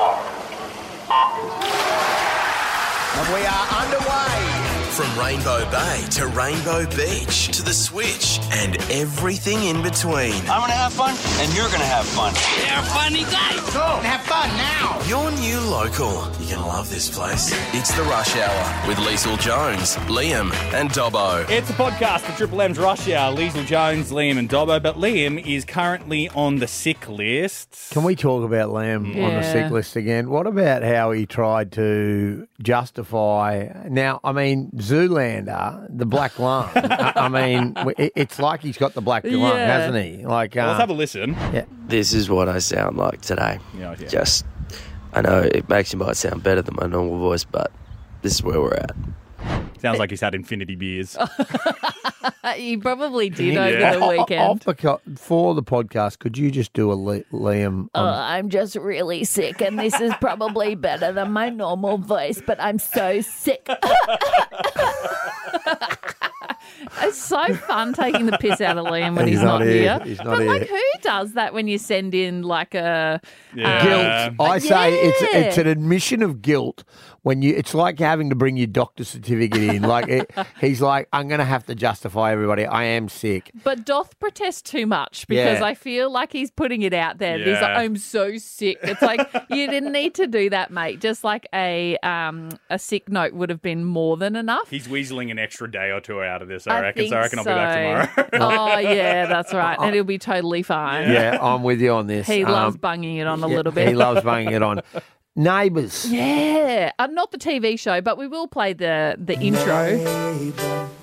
And we are underway. From Rainbow Bay to Rainbow Beach to the Switch and everything in between. I'm gonna have fun, and you're gonna have fun. They're funny day. Cool. Have fun now. Your new local. You're going to love this place. It's the Rush Hour with Leisel Jones, Liam, and Dobbo. It's a podcast for Triple M's Rush Hour. Leisel Jones, Liam, and Dobbo. But Liam is currently on the sick list. Can we talk about Lamb on the sick list again? What about how he tried to justify? Now, I mean, Zoolander, the black lung. I I mean, it- it's like he's got the black lung, Yeah. hasn't he? Like, uh, Let's have a listen. Yeah. This is what I sound like today. Yeah, yeah. Just, I know it makes you might sound better than my normal voice, but this is where we're at. Sounds like he's had infinity beers. he probably did Yeah. over the weekend. off the co- for the podcast, could you just do a Li- Liam? Uh, on- I'm just really sick, and this is probably better than my normal voice, but I'm so sick. it's so fun taking the piss out of Liam when he's, He's not here. here. He's not but like, here. who does that when you send in like a Yeah. guilt. I say it's it's an admission of guilt when you. It's like having to bring your doctor's certificate in. Like it, he's like, I'm going to have to justify everybody. I am sick. But doth protest too much because Yeah. I feel like he's putting it out there. He's like, I'm so sick. It's like you didn't need to do that, mate. Just like a um a sick note would have been more than enough. He's weaseling an extra day or two out of this, I, I reckon. think So I reckon I'll be back tomorrow. oh yeah, that's right, and he'll be totally fine. Yeah, I'm with you on this. He loves Um, bunging it on a yeah, little bit. He loves bunging it on. Neighbours. Yeah, uh, not the TV show, but we will play the the intro.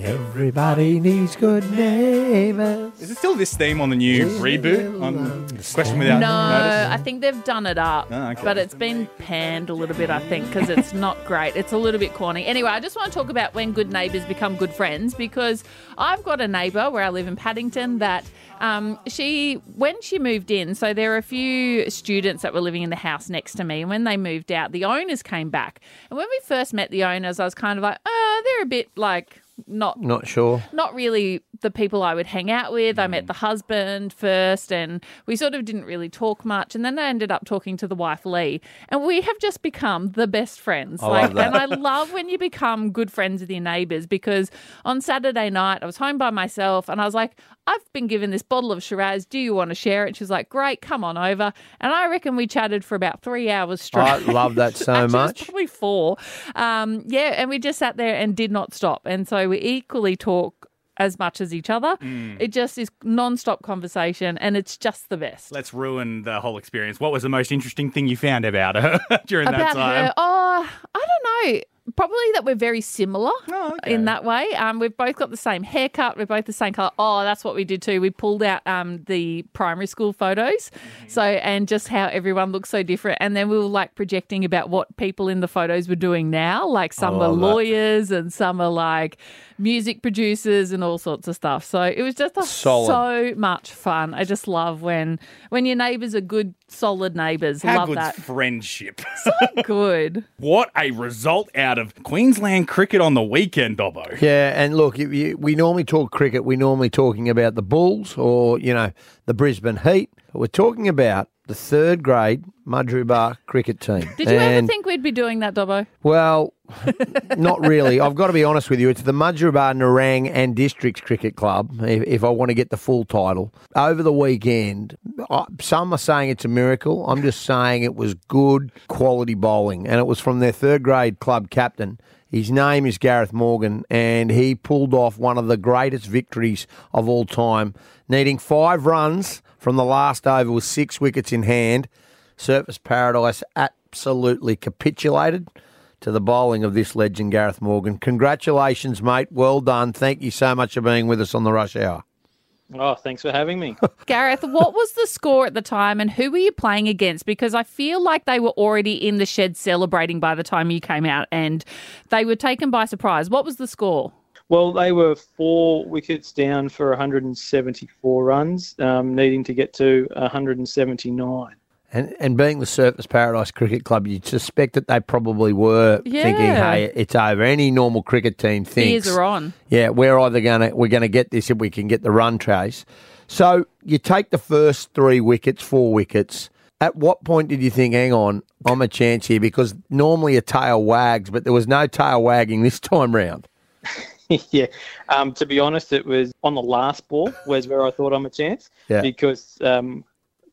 Everybody needs good neighbours. Is it still this theme on the new reboot? On Question Without No, Notice? I think they've done it up, Oh, okay. but it's been panned a little bit, I think, because it's not great. It's a little bit corny. Anyway, I just want to talk about when good neighbours become good friends because I've got a neighbour where I live in Paddington that um, she, when she moved in, so there are a few students that were living in the house next to me, and when they moved out, the owners came back. And when we first met the owners, I was kind of like, oh, they're a bit like not Not sure. not really the people I would hang out with. I met mm. the husband first, and we sort of didn't really talk much. And then I ended up talking to the wife Lee, and we have just become the best friends. I that. and I love when you become good friends with your neighbours because on Saturday night I was home by myself, and I was like, I've been given this bottle of Shiraz. Do you want to share it? She's like, Great, come on over. And I reckon we chatted for about three hours straight. I love that so Actually, it was much. probably four. Um, yeah, and we just sat there and did not stop. And so we equally talk as much as each other. Mm. It just is non-stop conversation, and it's just the best. Let's ruin the whole experience. What was the most interesting thing you found about her during that About time? her, oh, I don't know. Probably that we're very similar Oh, okay. in that way. Um, we've both got the same haircut. We're both the same color. Oh, that's what we did too. We pulled out um, the primary school photos, Mm-hmm. so and just how everyone looks so different. And then we were like projecting about what people in the photos were doing now. Like some are love that. lawyers and some are like music producers and all sorts of stuff. So it was just a, so much fun. I just love when when your neighbours are good, solid neighbours. How love good's that. friendship? So Good. what a result out of Queensland cricket on the weekend, Dobbo. Yeah, and look, if you, we normally talk cricket. We're normally talking about the Bulls or you know the Brisbane Heat. But we're talking about the third grade Mudgeeraba cricket team. Did you ever think we'd be doing that, Dobbo? Well, not really. I've got to be honest with you. It's the Mudgeeraba Nerang and Districts Cricket Club, if, if I want to get the full title. Over the weekend, I- some are saying it's a miracle. I'm just saying it was good quality bowling, and it was from their third grade club captain. His name is Gareth Morgan, and he pulled off one of the greatest victories of all time, needing five runs from the last over with six wickets in hand. Surfers Paradise absolutely capitulated to the bowling of this legend, Gareth Morgan. Congratulations, mate. Well done. Thank you so much for being with us on the Rush Hour. Oh, thanks for having me. Gareth, what was the score at the time and who were you playing against? Because I feel like they were already in the shed celebrating by the time you came out and they were taken by surprise. What was the score? well, they were four wickets down for 174 runs, um, needing to get to 179. And, and being the Surfers Paradise Cricket Club, you'd suspect that they probably were thinking, "Hey, it's over." Any normal cricket team thinks, Ears are on. Yeah, we're either gonna we're gonna get this if we can get the run chase. So you take the first three wickets, four wickets. At what point did you think, hang on, I'm a chance here? Because normally a tail wags, but there was no tail wagging this time round. yeah. Um, to be honest, it was on the last ball was where I thought I'm a chance Yeah. because um,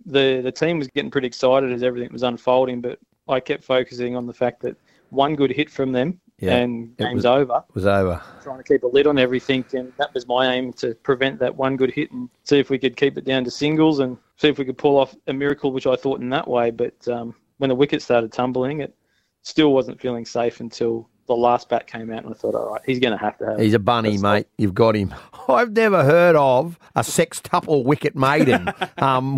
the the team was getting pretty excited as everything was unfolding, but I kept focusing on the fact that one good hit from them Yeah, and it game's was- over. It was over. Trying to keep a lid on everything, and that was my aim to prevent that one good hit and see if we could keep it down to singles and see if we could pull off a miracle, which I thought in that way. But um, when the wicket started tumbling, it still wasn't feeling safe until the last bat came out, and I thought, all right, he's going to have to have. He's a bunny, mate. You've got him. I've never heard of a sextuple wicket maiden. um,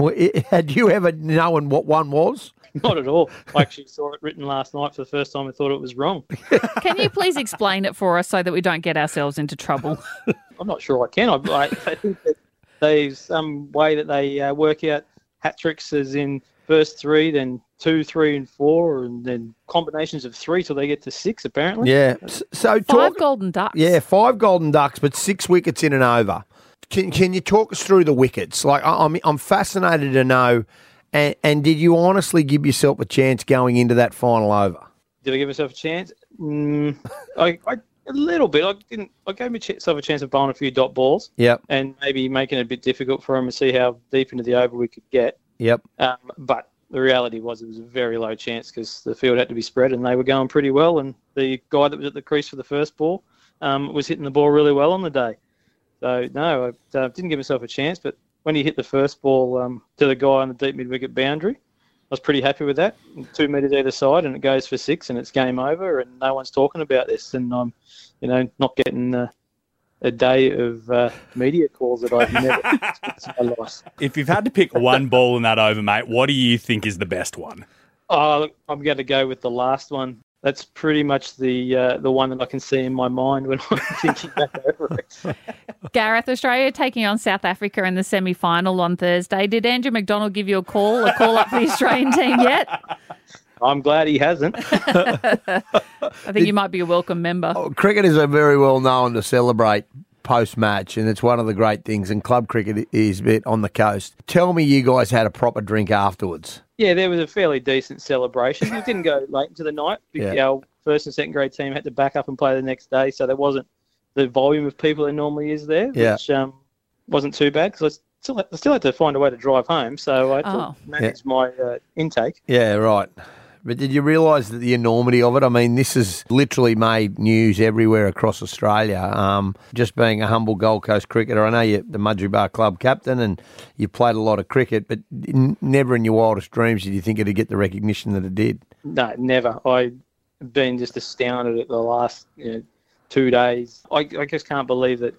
had you ever known what one was? Not at all. I actually saw it written last night for the first time. I thought it was wrong. Can you please explain it for us so that we don't get ourselves into trouble? I'm not sure I can. I, I, I think there's some way that they uh, work out hat tricks as in first three, then two, three, and four, and then combinations of three till they get to six, apparently. Yeah. So Five talk. golden ducks. Yeah, five golden ducks, but six wickets in and over. Can, can you talk us through the wickets? Like I, I'm, I'm fascinated to know. And, and did you honestly give yourself a chance going into that final over? Did I give myself a chance? Mm, I, I, a little bit. I didn't. I gave myself a chance of bowling a few dot balls Yep. and maybe making it a bit difficult for him to see how deep into the over we could get. Yep. Um, but the reality was it was a very low chance because the field had to be spread and they were going pretty well. And the guy that was at the crease for the first ball um, was hitting the ball really well on the day. So no, I uh, didn't give myself a chance. But when he hit the first ball um, to the guy on the deep mid wicket boundary, I was pretty happy with that. Two metres either side, and it goes for six, and it's game over, and no one's talking about this. And I'm, you know, not getting uh, a day of uh, media calls that I've never experienced in my life. If you've had to pick one ball in that over, mate, what do you think is the best one? Oh, I'm going to go with the last one. That's pretty much the uh, the one that I can see in my mind when I'm thinking back over it. Gareth, Australia taking on South Africa in the semi final on Thursday. Did Andrew McDonald give you a call, a call up for the Australian team yet? I'm glad he hasn't. I think you might be a welcome member. Oh, cricketers are very well known to celebrate post match, and it's one of the great things. And club cricket is a bit on the coast. Tell me, you guys had a proper drink afterwards. Yeah, there was a fairly decent celebration. It didn't go late into the night. because Yeah. Our first and second grade team had to back up and play the next day, so there wasn't the volume of people that normally is there, Yeah. which um, wasn't too bad because I still had, I still had to find a way to drive home, so I had to Oh. manage my uh, intake. Yeah, right. But did you realise that the enormity of it? I mean, this has literally made news everywhere across Australia. Um, just being a humble Gold Coast cricketer, I know you're the Mudgeeraba Club captain and you've played a lot of cricket, but n- never in your wildest dreams did you think it'd get the recognition that it did. No, never. I've been just astounded at the last you know, two days. I, I just can't believe that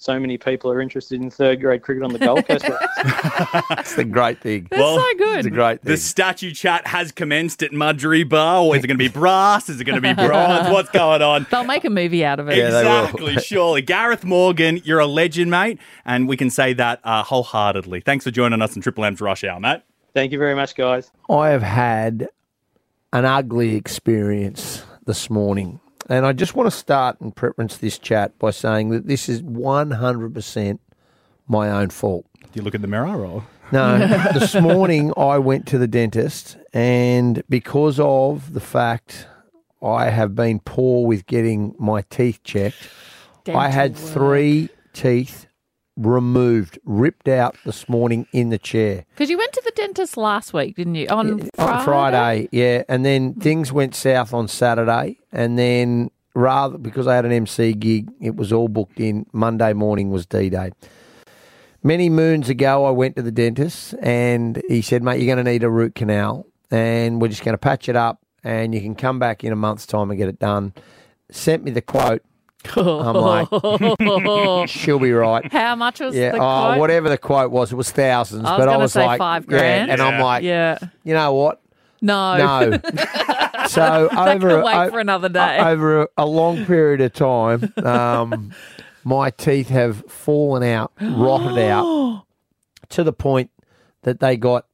so many people are interested in third grade cricket on the Gold Coast. That's the great thing. That's so good. It's a great thing. The statue chat has commenced at Mudgeeraba. Or is it going to be brass? Is it going to be bronze? What's going on? They'll make a movie out of it. Yeah, exactly, surely. Gareth Morgan, you're a legend, mate, and we can say that uh, wholeheartedly. Thanks for joining us in Triple M's Rush Hour, mate. Thank you very much, guys. I have had an ugly experience this morning. And I just want to start and preference this chat by saying that this is 100% my own fault. Do you look in the mirror or? No, this morning I went to the dentist, and because of the fact I have been poor with getting my teeth checked, I had work. three teeth removed, ripped out this morning in the chair. Because you went to the dentist last week, didn't you? On Friday. On Friday, yeah. And then things went south on Saturday. And then, rather, because I had an MC gig, it was all booked in. Monday morning was D Day. Many moons ago, I went to the dentist and he said, mate, you're going to need a root canal and we're just going to patch it up and you can come back in a month's time and get it done. Sent me the quote. I'm like, she'll be right. How much was Yeah, the oh, quote? whatever the quote was, it was thousands. I was but I was say like, five yeah, grand. and I'm like, Yeah. you know what? No. No. so That over wait o- for another day. over a, a long period of time, um, my teeth have fallen out, rotted out, to the point that they got.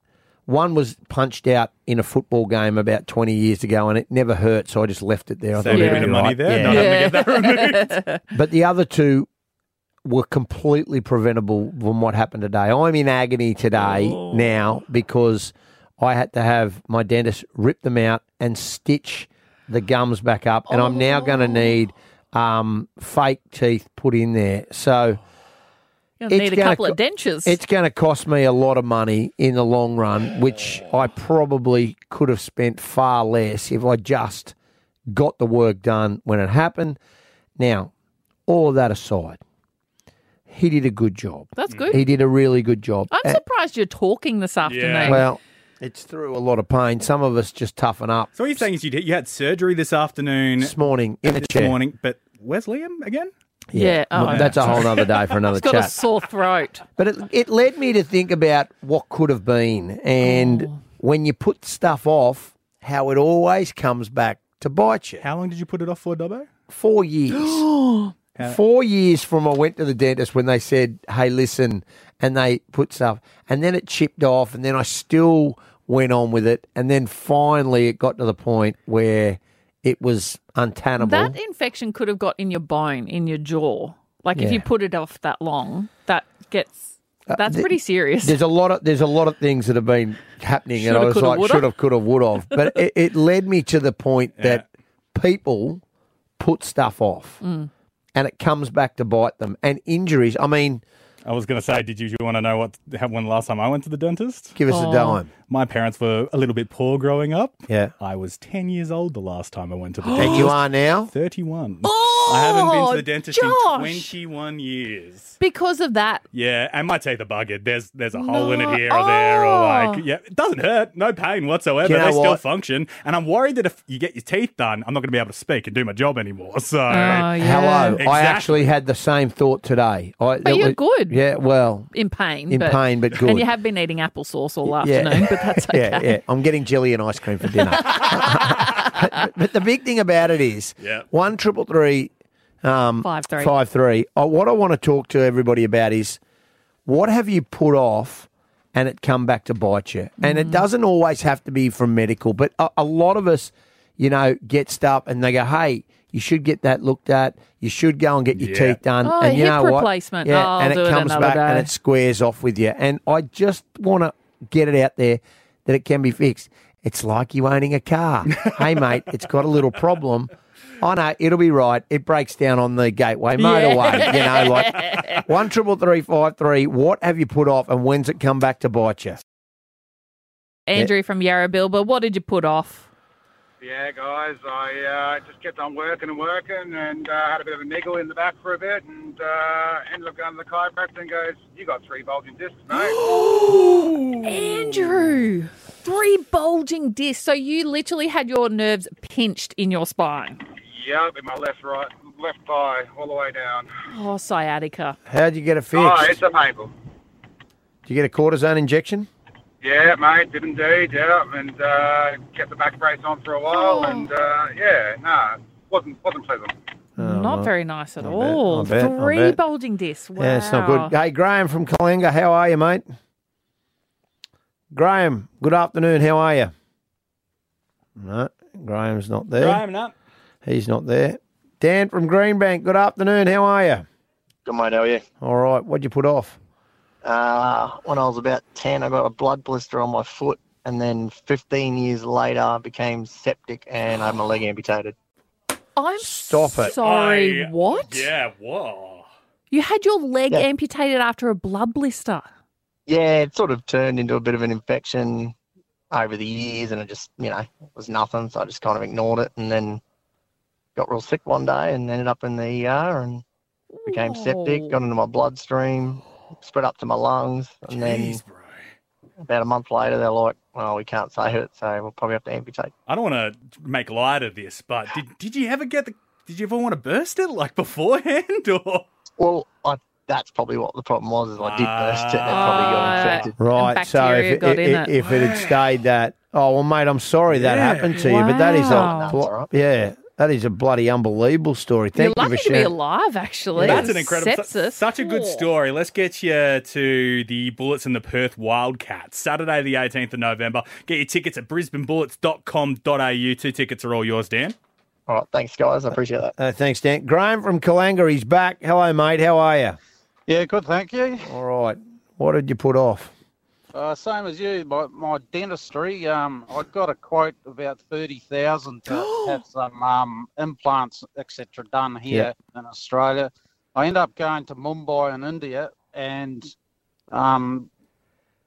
One was punched out in a football game about 20 years ago, and it never hurt, so I just left it there. I Save thought a bit of money right. there. Yeah. Not having to get that removed. But the other two were completely preventable from what happened today. I'm in agony today Oh. now because I had to have my dentist rip them out and stitch the gums back up, and I'm now going to need um, fake teeth put in there. So You'll need a gonna couple of dentures. It's going to cost me a lot of money in the long run, which I probably could have spent far less if I just got the work done when it happened. Now, all of that aside, he did a good job. That's good. He did a really good job. I'm And- surprised you're talking this afternoon. well, it's through a lot of pain. Some of us just toughen up. So what you're saying is you, did, you had surgery this afternoon, This morning in a this chair. morning, but where's Liam again? Yeah. Oh, Well, that's a whole other day for another He's got a chat. sore throat. But it, it led me to think about what could have been. And Oh. when you put stuff off, how it always comes back to bite you. How long did you put it off for, Dobbo? Four years. Four years from I went to the dentist when they said, hey, listen, and they put stuff. And then it chipped off, and then I still went on with it. And then finally it got to the point where it was untenable. That infection could have got in your bone, in your jaw. Like if Yeah. you put it off that long, that gets that's Uh, th- pretty serious. There's a lot of there's a lot of things that have been happening, and I Shoulda, was coulda, like, woulda. should have, could have, would have. But it, it led me to the point that people put stuff off, Mm. and it comes back to bite them. And injuries. I mean, I was going to say, did you, you want to know what happened when the last time I went to the dentist? give us Oh. a dime. My parents were a little bit poor growing up. Yeah, I was 10 years old the last time I went to the and dentist. you are now. 31. Oh, I haven't been to the dentist Josh. in 21 years. because of that. Yeah, and my teeth are buggered. There's there's a hole in it here or there, or Oh. like yeah, it doesn't hurt, no pain whatsoever. You know they still what? function, and I'm worried that if you get your teeth done, I'm not going to be able to speak and do my job anymore. So Oh, yeah. Hello. I actually had the same thought today. I, But you're good. Yeah, well, In pain. In but, pain, but good. And you have been eating applesauce all yeah. afternoon, but that's okay. yeah, yeah. I'm getting jelly and ice cream for dinner. but the big thing about it is Yeah. one triple three um, Five three. five three. Uh, what I want to talk to everybody about is what have you put off and it come back to bite you? And Mm. it doesn't always have to be from medical, but a, a lot of us, you know, get stuff and they go, "Hey, you should get that looked at. You should go and get your Yeah. teeth done." Oh, and you hip know what? replacement. Yeah, Oh, I'll and do it it comes another back and it squares off with you. And I just want to get it out there that it can be fixed. It's like you owning a car. hey, mate, it's got a little problem. I know it'll be right. It breaks down on the gateway motorway. You know, like one triple three five three. What have you put off, and when's it come back to bite you? Andrew from Yarrabilba, what did you put off? Yeah, guys, I uh, just kept on working and working and uh, had a bit of a niggle in the back for a bit and uh, ended up going to the chiropractor and goes, you got three bulging discs, mate. Andrew, three bulging discs. So you literally had your nerves pinched in your spine. yep, in my left right, left thigh, all the way down. Oh, sciatica. How'd you get it fixed? Oh, it's a painful. Did you get a cortisone injection? Yeah, mate, did indeed, yeah, and uh, kept the back brace on for a while Oh. and uh, yeah, no, wasn't wasn't pleasant. not very nice at I bet, all. I bet, Three bet. bulging discs. Wow. Yeah, it's not good. Hey, Graham from Kalinga, how are you, mate? Graham, good afternoon. How are you? No, Graham's not there. Graham, no. He's not there. Dan from Greenbank, good afternoon. How are you? Good mate, how are you? All right. What'd you put off? Uh, when I was about 10, I got a blood blister on my foot, and then 15 years later, I became septic and I had my leg amputated. I'm Stop it. sorry. I- what? Yeah, whoa. You had your leg Yeah. amputated after a blood blister. Yeah, it sort of turned into a bit of an infection over the years, and it just, you know, was nothing, so I just kind of ignored it, and then got real sick one day and ended up in the ER and became septic, got into my bloodstream, spread up to my lungs, and then Jeez, bro. about a month later, they're like, well, we can't save it, so we'll probably have to amputate. I don't want to make light of this, but did did you ever get the? Did you ever want to burst it like beforehand or? Well, I, that's probably what the problem was. Is I did burst it and it probably Ah. got infected. Right. So if, got i- in i- it. if it had stayed that, oh well, mate, I'm sorry that Yeah. happened to you, but that is a That's blo- all right. yeah, that is a bloody unbelievable story. Thank You're Thank you lucky for to be alive, actually. That's an incredible, su- such a good story. Let's get you to the Bullets and the Perth Wildcats. Saturday, the 18th of November. Get your tickets at brisbanebullets.com.au. Two tickets are all yours, Dan. All right, thanks guys. I appreciate that. Uh, thanks, Dan. Graham from Kalinga, he's back. Hello, mate. How are you? Yeah, good, thank you. All right. What did you put off? Uh, same as you, my, my dentistry. Um, I got a quote about thirty thousand to have some um, implants, etc., done here in Australia. I end up going to Mumbai in India, and um,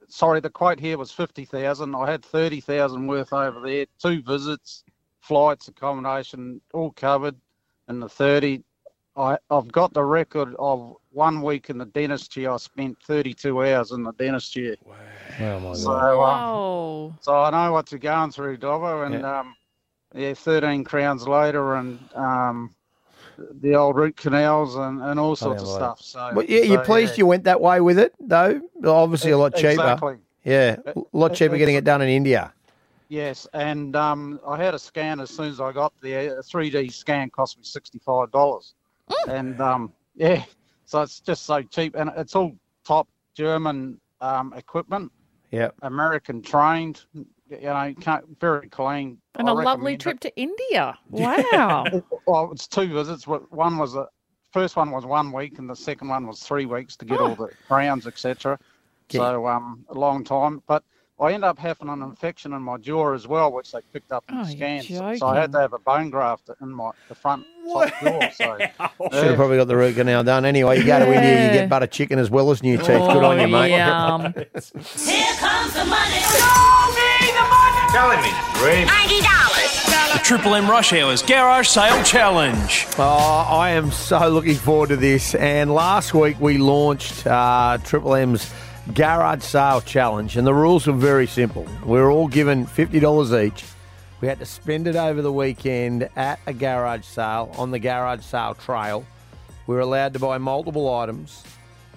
sorry, the quote here was fifty thousand. I had thirty thousand worth over there, two visits, flights, accommodation, all covered, in the thirty. I, I've got the record of one week in the dentistry. I spent 32 hours in the dentistry. Wow. Oh my so, Um, wow. so I know what you're going through, Dobbo. And yeah. Um, yeah, 13 crowns later, and um, the old root canals and, and all sorts of stuff. So, but yeah, so, you're pleased yeah. you went that way with it, though. Obviously, a lot cheaper. Exactly. Yeah, a lot cheaper getting it done in India. Yes, and um, I had a scan as soon as I got there. Uh, a 3D scan cost me $65. Mm. And um, yeah, so it's just so cheap, and it's all top German um, equipment. Yeah, American trained. You know, very clean. And I a lovely trip it. to India. Wow. well, it's two visits. One was a first one was one week, and the second one was three weeks to get oh. all the grounds, etc. Yeah. So um, a long time, but I ended up having an infection in my jaw as well, which they picked up in Oh, the you're scans. So I had to have a bone graft in my the front top jaw. So Should have probably got the root canal done anyway. You go to India, you get butter chicken as well as new teeth. Good on you, mate. yum. Here comes the money. Telling me, dream. The Triple M Rush Hours Garage Sale Challenge. Oh, I am so looking forward to this. And last week we launched uh, Triple M's Garage Sale Challenge, and the rules were very simple. We were all given $50 each. We had to spend it over the weekend at a garage sale on the garage sale trail. We were allowed to buy multiple items.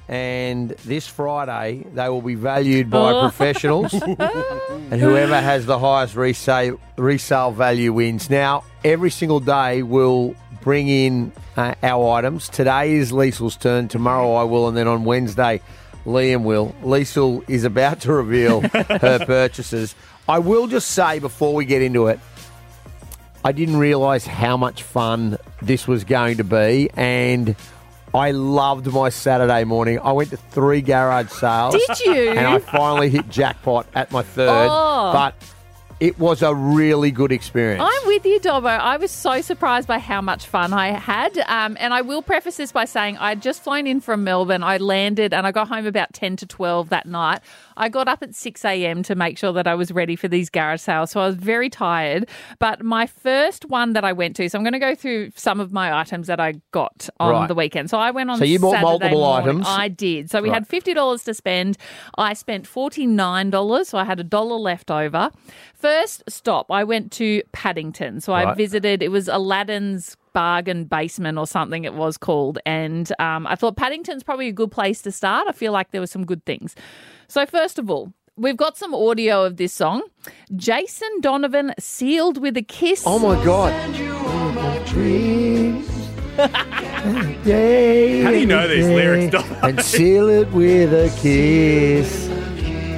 And this Friday, they will be valued by Oh. professionals. and whoever has the highest resale, resale value wins. Now, every single day we'll bring in uh, our items. Today is Leisel's turn. Tomorrow I will. And then on Wednesday, Liam will. Leisel is about to reveal her purchases. I will just say before we get into it, I didn't realise how much fun this was going to be, and I loved my Saturday morning. I went to three garage sales. Did you? And I finally hit jackpot at my third, Oh. but it was a really good experience. I'm with you, Dobbo. I was so surprised by how much fun I had. Um, and I will preface this by saying I'd just flown in from Melbourne. I landed and I got home about 10 to 12 that night. I got up at 6 a.m. to make sure that I was ready for these garage sales. So I was very tired. But my first one that I went to, so I'm going to go through some of my items that I got on Right. the weekend. So I went on So you bought Saturday multiple morning. items? I did. So we Right. had $50 to spend. I spent $49, so I had a dollar left over. First stop, I went to Paddington. So I visited, it was Aladdin's bargain basement or something it was called. And um, I thought Paddington's probably a good place to start. I feel like there were some good things. So, first of all, We've got some audio of this song. Jason Donovan, Sealed with a Kiss. Oh my God. How do you know these lyrics, Dom? and seal it with a kiss.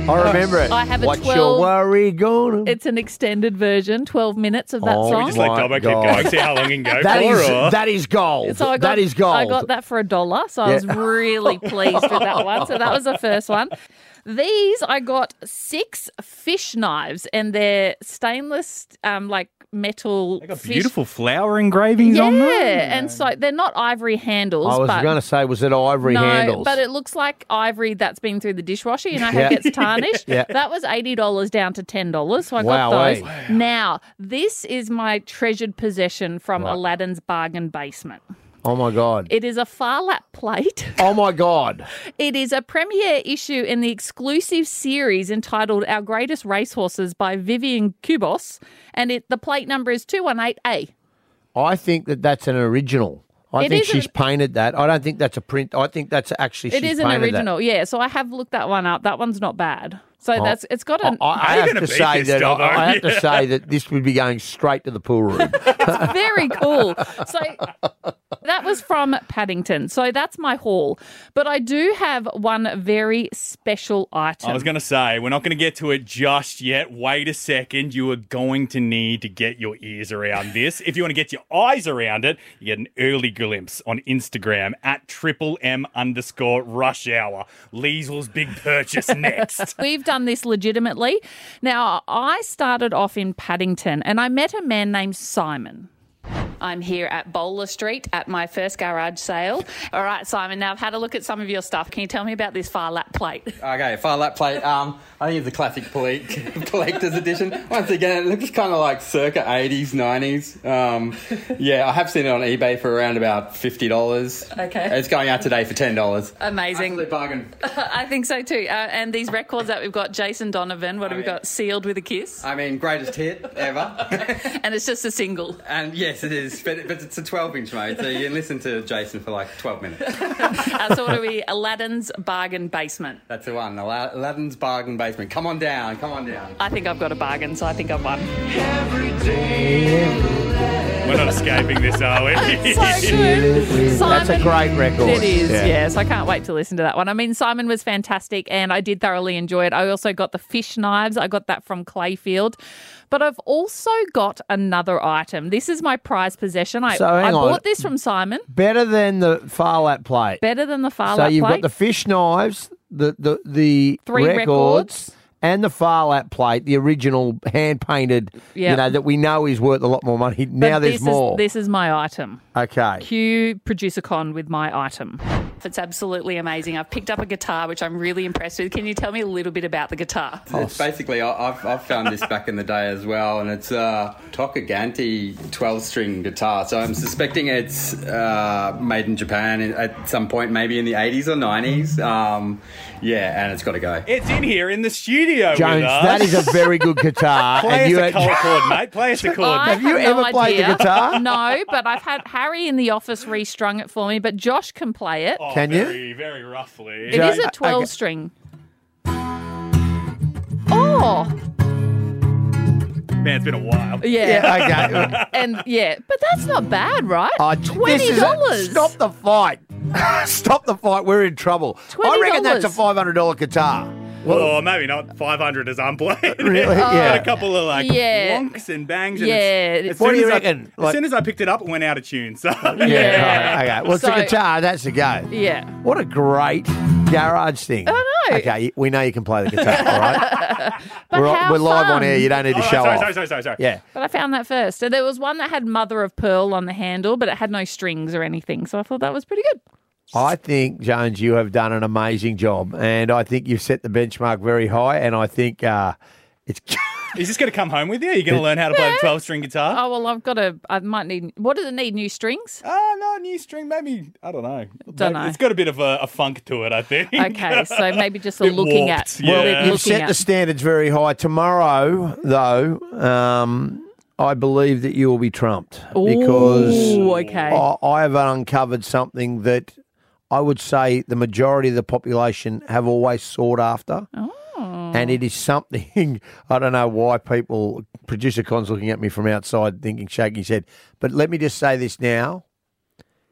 I remember it. I have a What's 12 your worry gonna? It's an extended version, 12 minutes of that Oh, song. Just let My Dobbo keep God. going, see how long he can go That for. is or- that is gold. So I got, that is gold. I got that for a dollar, so I was Yeah. really pleased with that one. So that was the first one. These I got six fish knives, and they're stainless, um, like metal. They got fish- beautiful flower engravings Yeah, on them. Yeah, and so they're not ivory handles. I was going to say, was it ivory no, handles? but it looks like ivory that's been through the dishwasher. You know how Yeah. it gets tarnished? Yeah. That was $80 down to $10. So I Wow, got those. eh? Now, this is my treasured possession from Right. Aladdin's bargain basement. Oh my god. It is a Phar Lap plate. oh my god. It is a premiere issue in the exclusive series entitled Our Greatest Racehorses by Vivian Kubos, and it the plate number is 218A. I think that that's an original. I It think she's painted that. I don't think that's a print. I think that's actually It is an painted that. original, yeah. So I have looked that one up. That one's not bad. So Oh, that's it's got an I, I How have gonna say this, that I, I have to say that this would be going straight to the pool room. it's very cool. So That was from Paddington. So that's my haul. But I do have one very special item. I was going to say, we're not going to get to it just yet. Wait a second. You are going to need to get your ears around this. If you want to get your eyes around it, you get an early glimpse on Instagram at triple M underscore rush hour. Leisel's big purchase next. We've done this legitimately. Now, I started off in Paddington and I met a man named Simon. I'm here at Bowler Street at my first garage sale. All right, Simon, now I've had a look at some of your stuff. Can you tell me about this Phar Lap plate? Okay, Phar Lap plate. Um, I think it's a classic collector's edition. Once again, it looks kind of like circa 80s, 90s. Um, yeah, I have seen it on eBay for around about $50. Okay. It's going out today for $10. Amazing. Absolute bargain. I think so too. Uh, and these records that we've got Jason Donovan, what have we got? Sealed with a kiss. I mean, greatest hit ever. and it's just a single. And yes, it is, but, but it's a 12 inch, mate, so you can listen to Jason for like 12 minutes. Uh, so, what are we? Aladdin's Bargain Basement. That's the one, Aladdin's Bargain Basement. Come on down, come on down. I think I've got a bargain, so I think I've won. We're not escaping this, are we? so good. That's a great record. It is, Yeah. yes. I can't wait to listen to that one. I mean, Simon was fantastic and I did thoroughly enjoy it. I also got the fish knives. I got that from Clayfield. But I've also got another item. This is my prized possession. I, So, I hang on. bought this from Simon. Better than the Phar Lap plate. Better than the far so you've plate. got the fish knives, the the the Three records, records. And the Phar Lap plate, the original hand painted. You know that we know is worth a lot more money. now there's this more. Is, this is my item. okay. Cue producer Con with my item. It's absolutely amazing. I've picked up a guitar, which I'm really impressed with. Can you tell me a little bit about the guitar? It's basically, I- I've, I've found this back in the day as well, and it's a Tokaganti 12 string guitar. So I'm suspecting it's uh, made in Japan at some point, maybe in the 80s or 90s. Um, yeah, and it's got to go. It's in here in the studio Jones, with us. that is a very good guitar. Play and us you a colour chord, mate. Play us a chord. I Have you no ever played the guitar? No, but I've had Harry in the office restrung it for me, but Josh can play it. Oh, Can you? very, Very roughly. It is a 12 okay. string. Oh, Man, it's been a while. yeah. Yeah, okay. And yeah, but that's not bad, right? This Twenty is a- dollars. Stop the fight. Stop the fight. We're in trouble. I reckon that's a five hundred dollar guitar. Well, maybe not 500 as unplayed. Really? Got Yeah. a couple of like Yeah. wonks and bangs. And Yeah. it's- as What soon do you as I- reckon? as soon as I picked it up, it went out of tune. So Yeah. right, okay. Well, it's So- a guitar. That's a go. Yeah. What a great garage thing. I know. Okay, we know you can play the guitar, all right? But we're, how we're live on fun. air. You don't need to Oh, show sorry, off. sorry, sorry, sorry, sorry. Yeah. But I found that first. So there was one that had mother of pearl on the handle, but it had no strings or anything. So I thought that was pretty good. I think, Jones, you have done an amazing job. And I think you've set the benchmark very high. And I think uh, it's. Is this going to come home with you? Are you going to learn how to play the 12 string guitar? Oh well, I've got to. I might need. What does it need? New strings? Oh, no, new string, maybe. I don't know. Don't Maybe- know. It's got a bit of a, a funk to it, I think. Okay, so maybe just a Bit looking warped, at. yeah. Well, You've set at. the standards very high. Tomorrow, though, um, I believe that you will be trumped because Ooh, okay. I, I have uncovered something that I would say the majority of the population have always sought after. Oh. And it is something I don't know why people. Producer Con's looking at me from outside, thinking, shaking his head. But let me just say this now: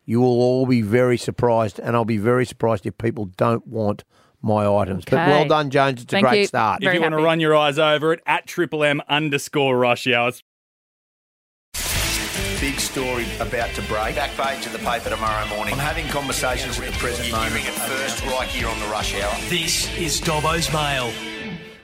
you will all be very surprised, and I'll be very surprised if people don't want my items. But well done, Jones. It's Thank a great you. start. If Very you want to run your eyes over it, at triple M underscore rush hours. Big story about to break. Back page of the paper tomorrow morning. I'm having conversations at the present moment. Hearing it first right here on the rush hour. This is Dobbo's Mail.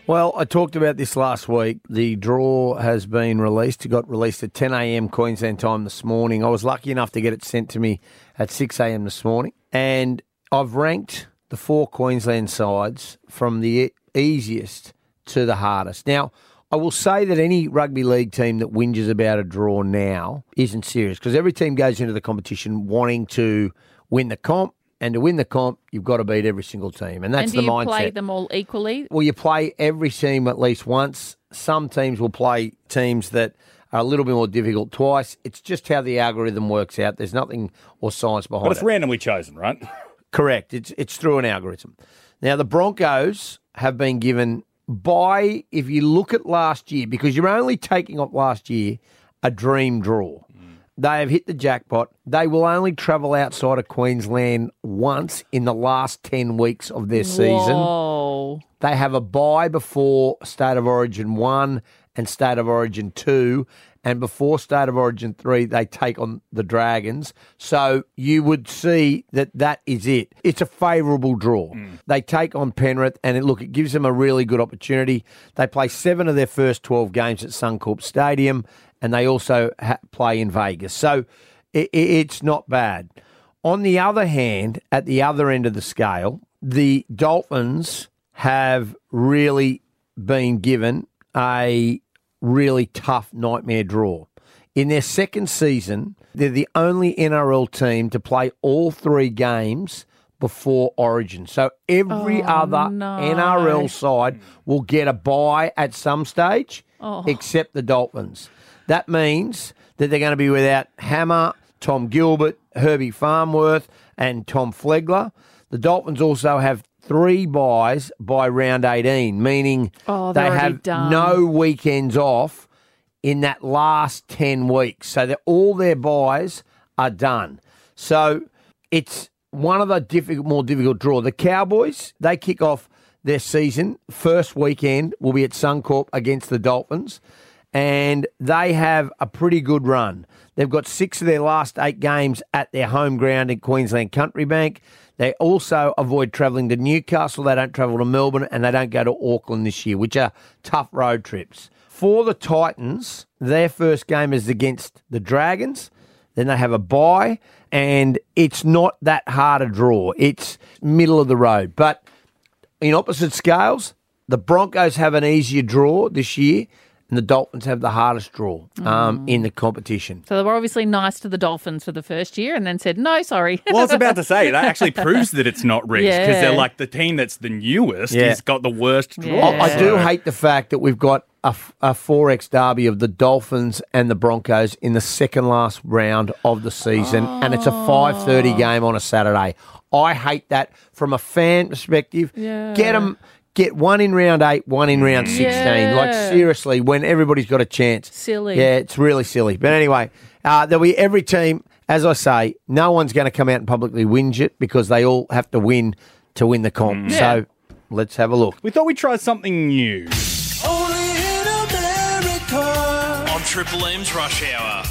Well, I talked about this last week. The draw has been released. It got released at 10 a.m. Queensland time this morning. I was lucky enough to get it sent to me at 6 a.m. this morning. And I've ranked the four Queensland sides from the e- easiest to the hardest. Now, I will say that any rugby league team that whinges about a draw now isn't serious because every team goes into the competition wanting to win the comp. And to win the comp, you've got to beat every single team. And that's and do the you mindset. play them all equally? Well, you play every team at least once. Some teams will play teams that are a little bit more difficult twice. It's just how the algorithm works out. There's nothing or science behind it. But it's it. randomly chosen, right? Correct. It's it's through an algorithm. Now the Broncos have been given by if you look at last year because you're only taking off last year a dream draw. Mm. They have hit the jackpot. They will only travel outside of Queensland once in the last 10 weeks of their season. Whoa. They have a bye before State of Origin 1 and State of Origin 2. And before State of Origin 3, they take on the Dragons. So you would see that that is it. It's a favourable draw. Hmm. They take on Penrith, and it, look, it gives them a really good opportunity. They play seven of their first 12 games at Suncorp Stadium, and they also ha- play in Vegas. So it, it's not bad. On the other hand, at the other end of the scale, the Dolphins have really been given a really tough nightmare draw. In their second season, they're the only NRL team to play all three games before Origin. So every Oh, other no. NRL side will get a bye at some stage, Oh. except the Dolphins. That means that they're going to be without Hammer, Tom Gilbert, Herbie Farnworth, and Tom Flegler. The Dolphins also have three byes by round 18, meaning Oh, they have done. no weekends off in that last 10 weeks. So that all their byes are done. So it's one of the difficult, more difficult draw. The Cowboys, they kick off their season. First weekend will be at Suncorp against the Dolphins. And they have a pretty good run. They've got six of their last eight games at their home ground in Queensland Country Bank. They also avoid travelling to Newcastle. They don't travel to Melbourne and they don't go to Auckland this year, which are tough road trips. For the Titans, their first game is against the Dragons. Then they have a bye, and it's not that hard a draw. It's middle of the road. But in opposite scales, the Broncos have an easier draw this year, and the Dolphins have the hardest draw um, in the competition. So they were obviously nice to the Dolphins for the first year and then said, no, sorry. Well, I was about to say that actually proves that it's not rigged because Yeah. they're like the team that's the newest Yeah. has got the worst draw. I, I do So- hate the fact that we've got a, f- a 4X derby of the Dolphins and the Broncos in the second last round of the season, and it's a 5.30 game on a Saturday. I hate that from a fan perspective. Yeah. Get them. Get one in round eight, one in round 16. Like, seriously, when everybody's got a chance. Silly. Yeah, it's really silly. But anyway, uh, there'll be every team, as I say, no one's going to come out and publicly whinge it because they all have to win to win the comp. Yeah. So let's have a look. We thought we'd try something new. On Triple M's Rush Hour.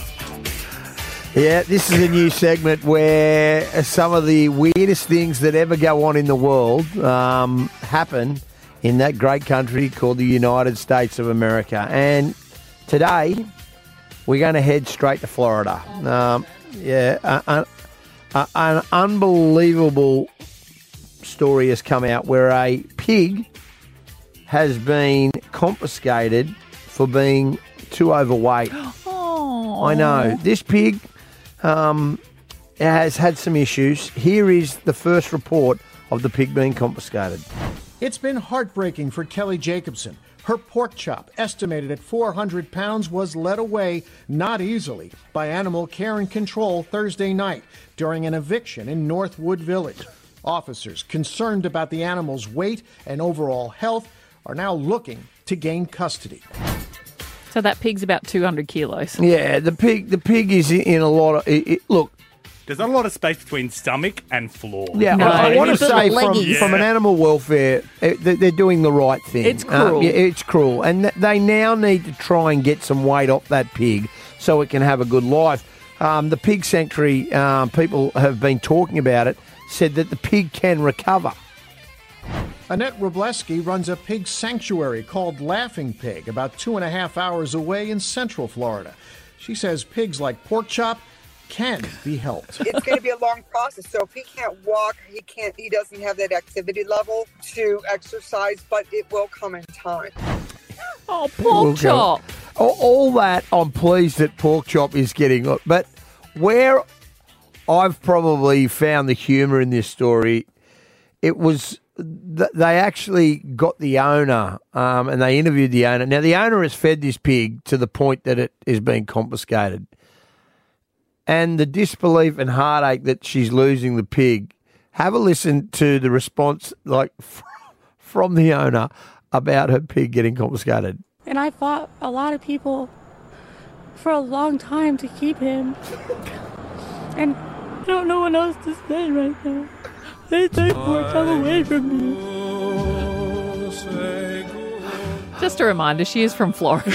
Yeah, this is a new segment where some of the weirdest things that ever go on in the world um, happen in that great country called the United States of America. And today, we're going to head straight to Florida. Um, yeah, an unbelievable story has come out where a pig has been confiscated for being too overweight. Oh. I know. This pig um, has had some issues. Here is the first report of the pig being confiscated. It's been heartbreaking for Kelly Jacobson. Her pork chop, estimated at 400 pounds, was led away not easily by Animal Care and Control Thursday night during an eviction in Northwood Village. Officers concerned about the animal's weight and overall health are now looking to gain custody. So that pig's about 200 kilos. Yeah, the pig. The pig is in a lot of. It, it- look, There's not a lot of space between stomach and floor. yeah, I, I want to say from, from an animal welfare, they- they're doing the right thing. It's Uh, cruel. yeah, it's cruel, and th- they now need to try and get some weight off that pig so it can have a good life. Um, the pig sanctuary um, people have been talking about it. Said that the pig can recover. Annette Robleski runs a pig sanctuary called Laughing Pig about two and a half hours away in central Florida. She says pigs like pork chop can be helped. it's going to be a long process. So if he can't walk, he can't. He doesn't have that activity level to exercise, but it will come in time. Oh, pork go- chop. All, all that, I'm pleased that pork chop is getting. But where I've probably found the humour in this story, it was th- they actually got the owner um, and they interviewed the owner. Now the owner has fed this pig to the point that it is being confiscated, and the disbelief and heartache that she's losing the pig. Have a listen to the response, like from the owner about her pig getting confiscated. And I fought a lot of people for a long time to keep him. And I don't know what else to say right now. They take more time away from me. Just a reminder, she is from Florida.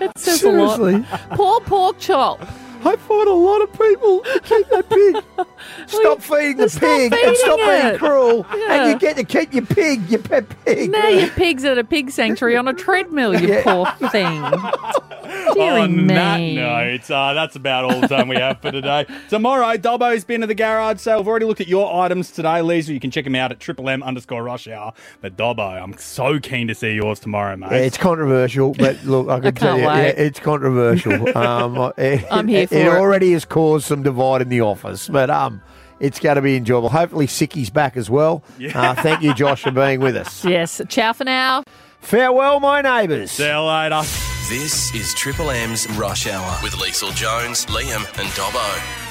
it says Seriously? a lot. Poor pork chop. I fought a lot of people keep that pig. Stop feeding the Stop pig and feeding stop being it. cruel. Yeah. And you get to keep your pig, your pet pig. Now your pig's at a pig sanctuary on a treadmill, you Yeah. poor thing. Deary On that note, uh, that's about all the time we have for today. Tomorrow, Dobbo's been to the garage sale. We've already looked at your items today, Lisa. You can check them out at triple M underscore rush hour. But Dobbo, I'm so keen to see yours tomorrow, mate. Yeah, it's controversial, but look, I can tell can't you, yeah, it's controversial. Um, it, I'm here it, for it it. already has caused some divide in the office, but um, it's going to be enjoyable. Hopefully, Sicky's back as well. Uh, thank you, Josh, for being with us. Yes. Ciao for now. Farewell, my neighbours. See you later. This is Triple M's Rush Hour with Leisel Jones, Liam, and Dobbo.